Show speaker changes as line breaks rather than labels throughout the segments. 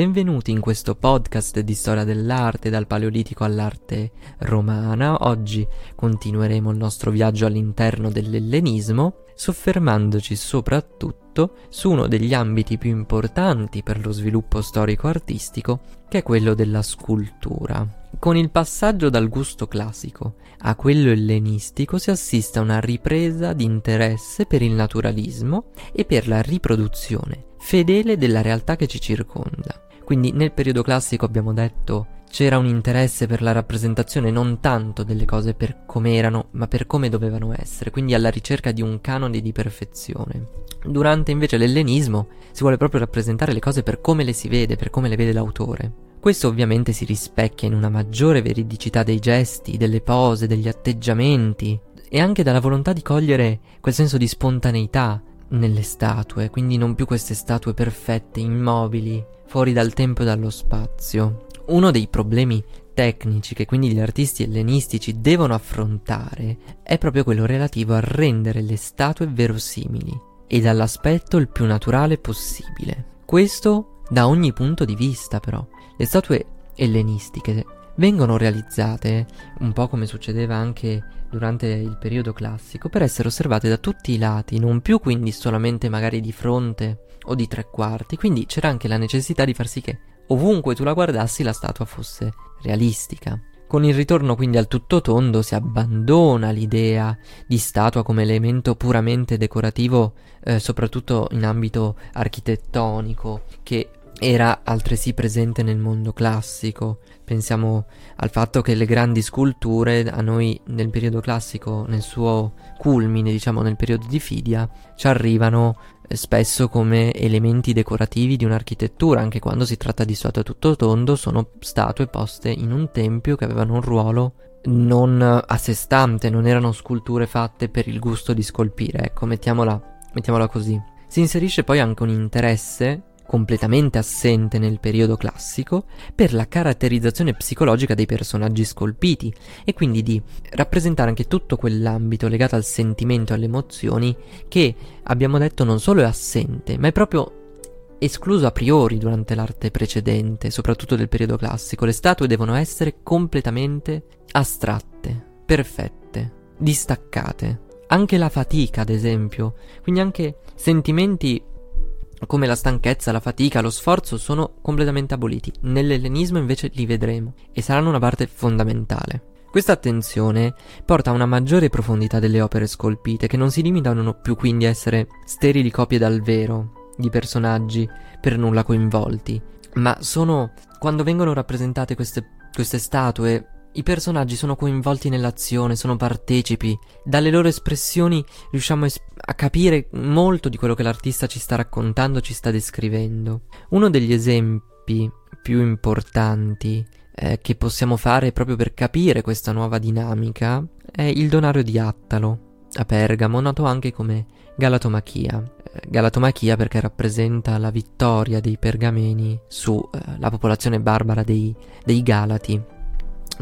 benvenuti in questo podcast di storia dell'arte dal Paleolitico all'arte romana. Oggi continueremo il nostro viaggio all'interno dell'ellenismo, soffermandoci soprattutto su uno degli ambiti più importanti per lo sviluppo storico-artistico, che è quello della scultura. Con il passaggio dal gusto classico a quello ellenistico si assiste a una ripresa di interesse per il naturalismo e per la riproduzione fedele della realtà che ci circonda. Quindi nel periodo classico abbiamo detto c'era un interesse per la rappresentazione non tanto delle cose per come erano, ma per come dovevano essere, quindi alla ricerca di un canone di perfezione. Durante invece l'ellenismo si vuole proprio rappresentare le cose per come le si vede, per come le vede l'autore. Questo ovviamente si rispecchia in una maggiore veridicità dei gesti, delle pose, degli atteggiamenti e anche dalla volontà di cogliere quel senso di spontaneità nelle statue, quindi non più queste statue perfette, immobili, fuori dal tempo e dallo spazio. Uno dei problemi tecnici che quindi gli artisti ellenistici devono affrontare è proprio quello relativo a rendere le statue verosimili e dall'aspetto il più naturale possibile. Questo da ogni punto di vista però. Le statue ellenistiche vengono realizzate, un po' come succedeva anche durante il periodo classico, per essere osservate da tutti i lati, non più quindi solamente magari di fronte o di tre quarti, quindi c'era anche la necessità di far sì che ovunque tu la guardassi la statua fosse realistica. Con il ritorno quindi al tutto tondo si abbandona l'idea di statua come elemento puramente decorativo, eh, soprattutto in ambito architettonico, che era altresì presente nel mondo classico. Pensiamo al fatto che le grandi sculture a noi nel periodo classico, nel suo culmine, diciamo nel periodo di Fidia, ci arrivano eh, spesso come elementi decorativi di un'architettura, anche quando si tratta di statue tutto tondo, sono statue poste in un tempio che avevano un ruolo non a sé stante, non erano sculture fatte per il gusto di scolpire, ecco, mettiamola, mettiamola così. Si inserisce poi anche un interesse completamente assente nel periodo classico, per la caratterizzazione psicologica dei personaggi scolpiti e quindi di rappresentare anche tutto quell'ambito legato al sentimento e alle emozioni che abbiamo detto non solo è assente, ma è proprio escluso a priori durante l'arte precedente, soprattutto del periodo classico. Le statue devono essere completamente astratte, perfette, distaccate. Anche la fatica, ad esempio, quindi anche sentimenti come la stanchezza, la fatica, lo sforzo sono completamente aboliti. Nell'ellenismo invece li vedremo e saranno una parte fondamentale. Questa attenzione porta a una maggiore profondità delle opere scolpite che non si limitano più quindi a essere sterili copie dal vero di personaggi per nulla coinvolti, ma sono quando vengono rappresentate queste, queste statue i personaggi sono coinvolti nell'azione, sono partecipi. Dalle loro espressioni riusciamo es- a capire molto di quello che l'artista ci sta raccontando, ci sta descrivendo. Uno degli esempi più importanti eh, che possiamo fare proprio per capire questa nuova dinamica è il donario di Attalo a Pergamo, noto anche come Galatomachia. Eh, Galatomachia perché rappresenta la vittoria dei pergameni sulla eh, popolazione barbara dei, dei Galati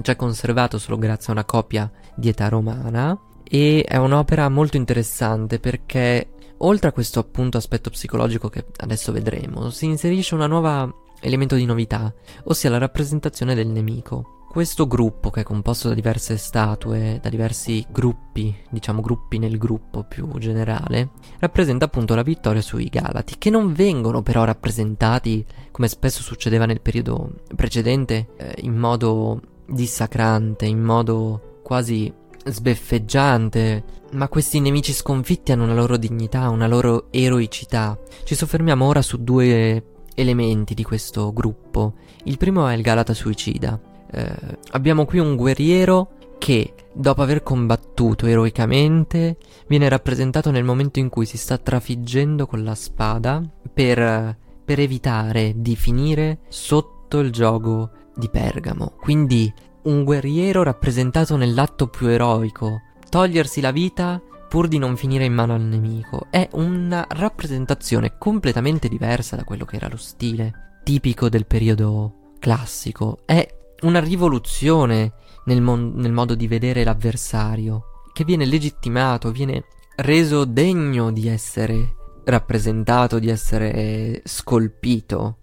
c'è conservato solo grazie a una copia di età romana e è un'opera molto interessante perché oltre a questo appunto aspetto psicologico che adesso vedremo, si inserisce un nuovo elemento di novità, ossia la rappresentazione del nemico. Questo gruppo, che è composto da diverse statue, da diversi gruppi, diciamo gruppi nel gruppo più generale, rappresenta appunto la vittoria sui Galati, che non vengono però rappresentati, come spesso succedeva nel periodo precedente, eh, in modo dissacrante, in modo quasi sbeffeggiante, ma questi nemici sconfitti hanno una loro dignità, una loro eroicità. Ci soffermiamo ora su due elementi di questo gruppo. Il primo è il Galata suicida. Eh, abbiamo qui un guerriero che, dopo aver combattuto eroicamente, viene rappresentato nel momento in cui si sta trafiggendo con la spada per, per evitare di finire sotto il gioco di Pergamo. Quindi un guerriero rappresentato nell'atto più eroico, togliersi la vita pur di non finire in mano al nemico. È una rappresentazione completamente diversa da quello che era lo stile tipico del periodo classico. È una rivoluzione nel, mon- nel modo di vedere l'avversario, che viene legittimato, viene reso degno di essere rappresentato, di essere scolpito.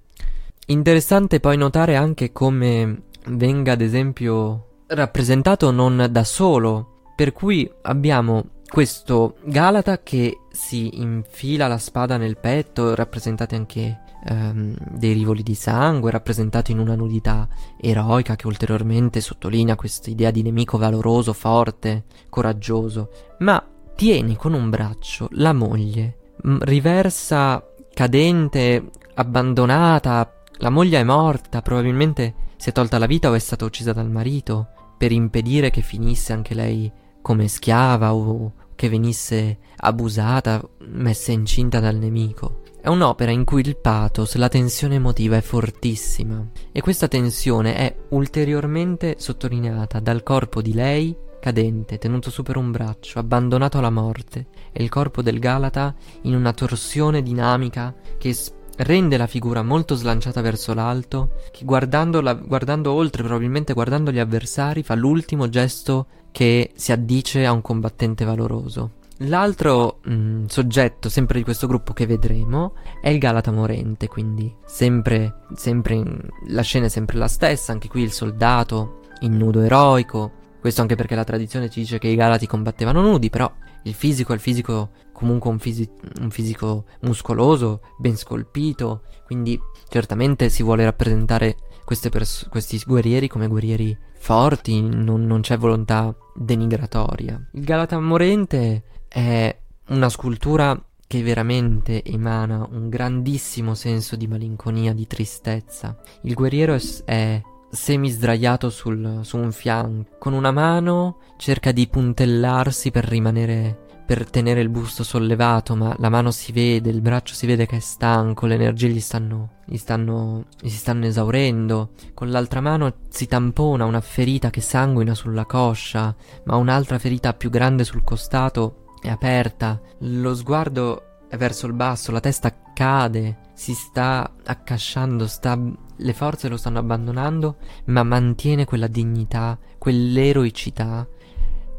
Interessante poi notare anche come venga ad esempio rappresentato non da solo, per cui abbiamo questo Galata che si infila la spada nel petto, rappresentati anche ehm, dei rivoli di sangue, rappresentati in una nudità eroica che ulteriormente sottolinea questa idea di nemico valoroso, forte, coraggioso, ma tieni con un braccio la moglie, riversa cadente, abbandonata, la moglie è morta, probabilmente si è tolta la vita o è stata uccisa dal marito per impedire che finisse anche lei come schiava o che venisse abusata, messa incinta dal nemico. È un'opera in cui il pathos, la tensione emotiva è fortissima e questa tensione è ulteriormente sottolineata dal corpo di lei cadente, tenuto su per un braccio, abbandonato alla morte, e il corpo del Galata in una torsione dinamica che rende la figura molto slanciata verso l'alto, che guardando, oltre, probabilmente guardando gli avversari, fa l'ultimo gesto che si addice a un combattente valoroso. L'altro mh, mm, soggetto, sempre di questo gruppo che vedremo, è il Galata morente, quindi sempre, sempre in, la scena è sempre la stessa, anche qui il soldato in nudo eroico, questo anche perché la tradizione ci dice che i Galati combattevano nudi, però il fisico è il fisico comunque un, fisi- un fisico muscoloso, ben scolpito, quindi certamente si vuole rappresentare pers- questi guerrieri come guerrieri forti, non, non c'è volontà denigratoria. Il Galata morente è una scultura che veramente emana un grandissimo senso di malinconia, di tristezza. Il guerriero è, è semi sdraiato sul, su un fianco, con una mano cerca di puntellarsi per rimanere per tenere il busto sollevato, ma la mano si vede, il braccio si vede che è stanco, le energie gli stanno, gli stanno, gli stanno esaurendo. Con l'altra mano si tampona una ferita che sanguina sulla coscia, ma un'altra ferita più grande sul costato è aperta. Lo sguardo è verso il basso, la testa cade, si sta accasciando, sta, le forze lo stanno abbandonando, ma mantiene quella dignità, quell'eroicità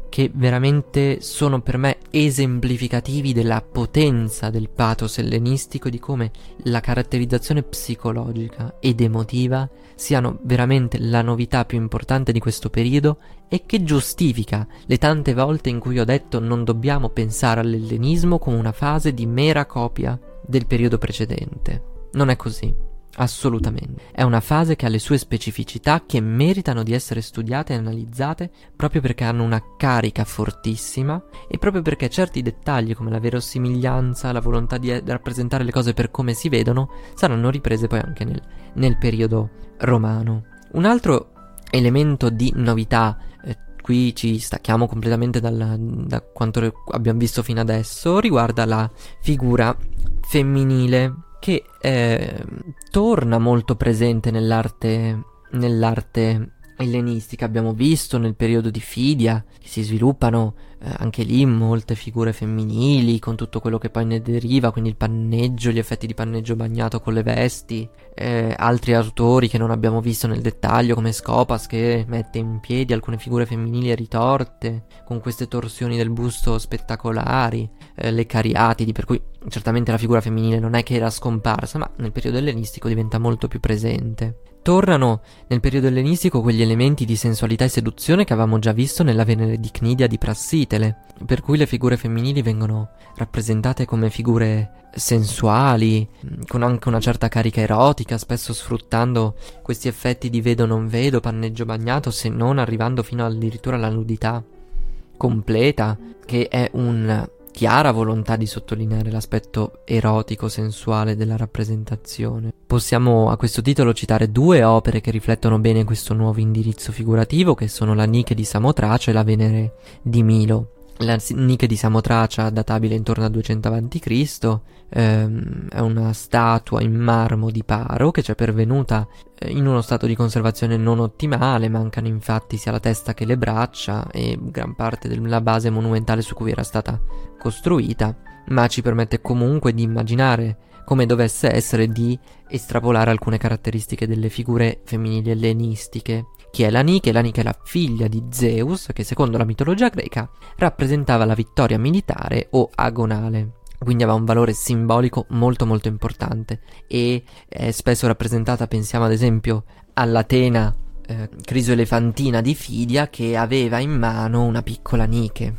che veramente sono per me esemplificativi della potenza del pathos ellenistico, di come la caratterizzazione psicologica ed emotiva siano veramente la novità più importante di questo periodo e che giustifica le tante volte in cui ho detto non dobbiamo pensare all'ellenismo come una fase di mera copia del periodo precedente. Non è così. Assolutamente. È una fase che ha le sue specificità che meritano di essere studiate e analizzate proprio perché hanno una carica fortissima e proprio perché certi dettagli come la verosimiglianza, la volontà di rappresentare le cose per come si vedono, saranno riprese poi anche nel, nel periodo romano. Un altro elemento di novità eh, qui ci stacchiamo completamente dalla, da quanto abbiamo visto fino adesso, riguarda la figura femminile che eh, torna molto presente nell'arte, nell'arte ellenistica. Abbiamo visto nel periodo di Fidia che si sviluppano eh, anche lì molte figure femminili con tutto quello che poi ne deriva, quindi il panneggio, gli effetti di panneggio bagnato con le vesti, eh, altri autori che non abbiamo visto nel dettaglio come Scopas che mette in piedi alcune figure femminili ritorte con queste torsioni del busto spettacolari, eh, le cariatidi, per cui certamente la figura femminile non è che era scomparsa, ma nel periodo ellenistico diventa molto più presente. Tornano. Nel periodo ellenistico quegli elementi di sensualità e seduzione che avevamo già visto nella Venere di Cnidia di Prassitele, per cui le figure femminili vengono rappresentate come figure sensuali, con anche una certa carica erotica, spesso sfruttando questi effetti di vedo non vedo, panneggio bagnato, se non arrivando fino addirittura alla nudità completa, che è un chiara volontà di sottolineare l'aspetto erotico sensuale della rappresentazione. Possiamo a questo titolo citare due opere che riflettono bene questo nuovo indirizzo figurativo, che sono la Nike di Samotracia e la Venere di Milo. La Nike di Samotracia, databile intorno al 200 a.C., ehm, è una statua in marmo di Paro che ci è pervenuta eh, in uno stato di conservazione non ottimale, mancano infatti sia la testa che le braccia e gran parte della base monumentale su cui era stata costruita, ma ci permette comunque di immaginare come dovesse essere di estrapolare alcune caratteristiche delle figure femminili ellenistiche chi è l'Anike? L'Anike è la figlia di Zeus, che secondo la mitologia greca rappresentava la vittoria militare o agonale. quindi aveva un valore simbolico molto molto importante e è spesso rappresentata, pensiamo ad esempio all'Atena eh, crisoelefantina di Fidia che aveva in mano una piccola Nike.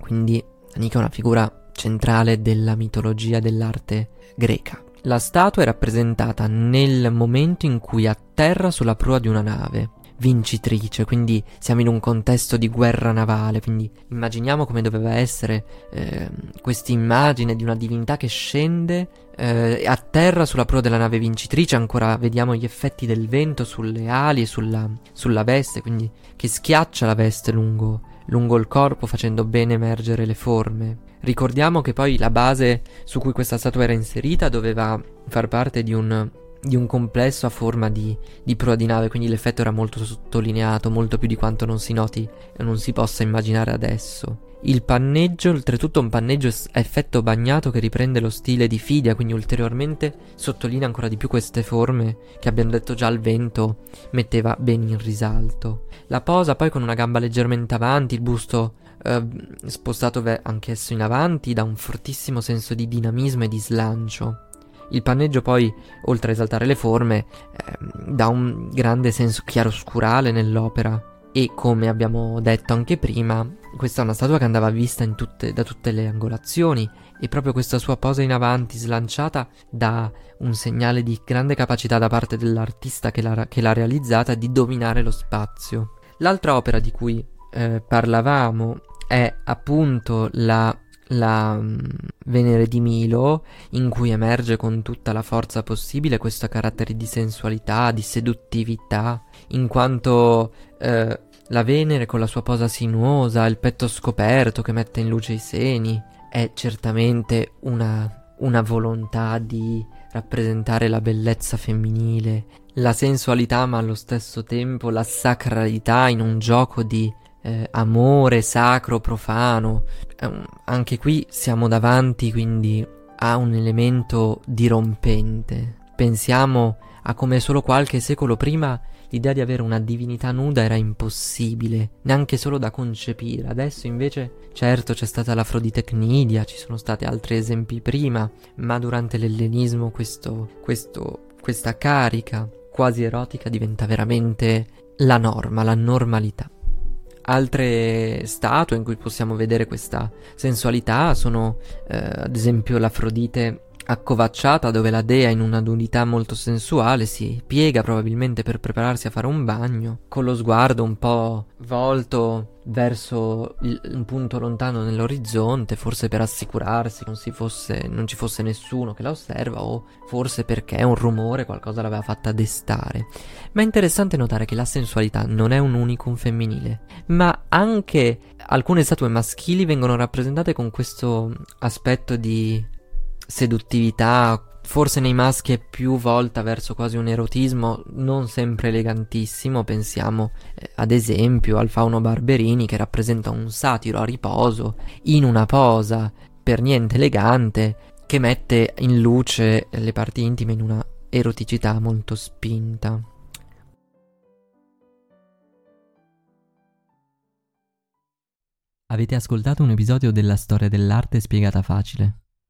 Quindi la Nike è una figura centrale della mitologia dell'arte greca. La statua è rappresentata nel momento in cui atterra sulla prua di una nave vincitrice, quindi siamo in un contesto di guerra navale, quindi immaginiamo come doveva essere eh, questa immagine di una divinità che scende eh, atterra sulla prua della nave vincitrice, ancora vediamo gli effetti del vento sulle ali e sulla, sulla veste, quindi che schiaccia la veste lungo, lungo il corpo facendo bene emergere le forme. Ricordiamo che poi la base su cui questa statua era inserita doveva far parte di un di un complesso a forma di, di proa di nave, quindi l'effetto era molto sottolineato, molto più di quanto non si noti e non si possa immaginare adesso. Il panneggio, oltretutto un panneggio a effetto bagnato che riprende lo stile di Fidia, quindi ulteriormente sottolinea ancora di più queste forme che abbiamo detto già il vento metteva ben in risalto. La posa poi con una gamba leggermente avanti, il busto eh, spostato anch'esso in avanti, dà un fortissimo senso di dinamismo e di slancio. Il panneggio poi, oltre a esaltare le forme, eh, dà un grande senso chiaroscurale nell'opera e come abbiamo detto anche prima, questa è una statua che andava vista tutte, da tutte le angolazioni e proprio questa sua posa in avanti slanciata dà un segnale di grande capacità da parte dell'artista che l'ha, che l'ha realizzata di dominare lo spazio. L'altra opera di cui eh, parlavamo è appunto la la um, Venere di Milo, in cui emerge con tutta la forza possibile questo carattere di sensualità, di seduttività, in quanto eh, la Venere con la sua posa sinuosa, il petto scoperto che mette in luce i seni, è certamente una, una volontà di rappresentare la bellezza femminile, la sensualità ma allo stesso tempo la sacralità in un gioco di eh, amore sacro, profano. Eh, anche qui siamo davanti quindi a un elemento dirompente. Pensiamo a come solo qualche secolo prima l'idea di avere una divinità nuda era impossibile, neanche solo da concepire. Adesso invece, certo, c'è stata l'Afrodite Cnidia, ci sono stati altri esempi prima, ma durante l'ellenismo questo, questo, questa carica quasi erotica diventa veramente la norma, la normalità. Altre statue in cui possiamo vedere questa sensualità sono eh, ad esempio l'Afrodite accovacciata dove la dea in una nudità molto sensuale si piega probabilmente per prepararsi a fare un bagno, con lo sguardo un po' volto verso il, un punto lontano nell'orizzonte, forse per assicurarsi che non, fosse, non ci fosse nessuno che la osserva o forse perché un rumore qualcosa l'aveva fatta destare. Ma è interessante notare che la sensualità non è un unicum femminile, ma anche alcune statue maschili vengono rappresentate con questo aspetto di seduttività, forse nei maschi è più volta verso quasi un erotismo non sempre elegantissimo, pensiamo eh, ad esempio al fauno Barberini che rappresenta un satiro a riposo in una posa per niente elegante che mette in luce le parti intime in una eroticità molto spinta.
Avete ascoltato un episodio della storia dell'arte spiegata facile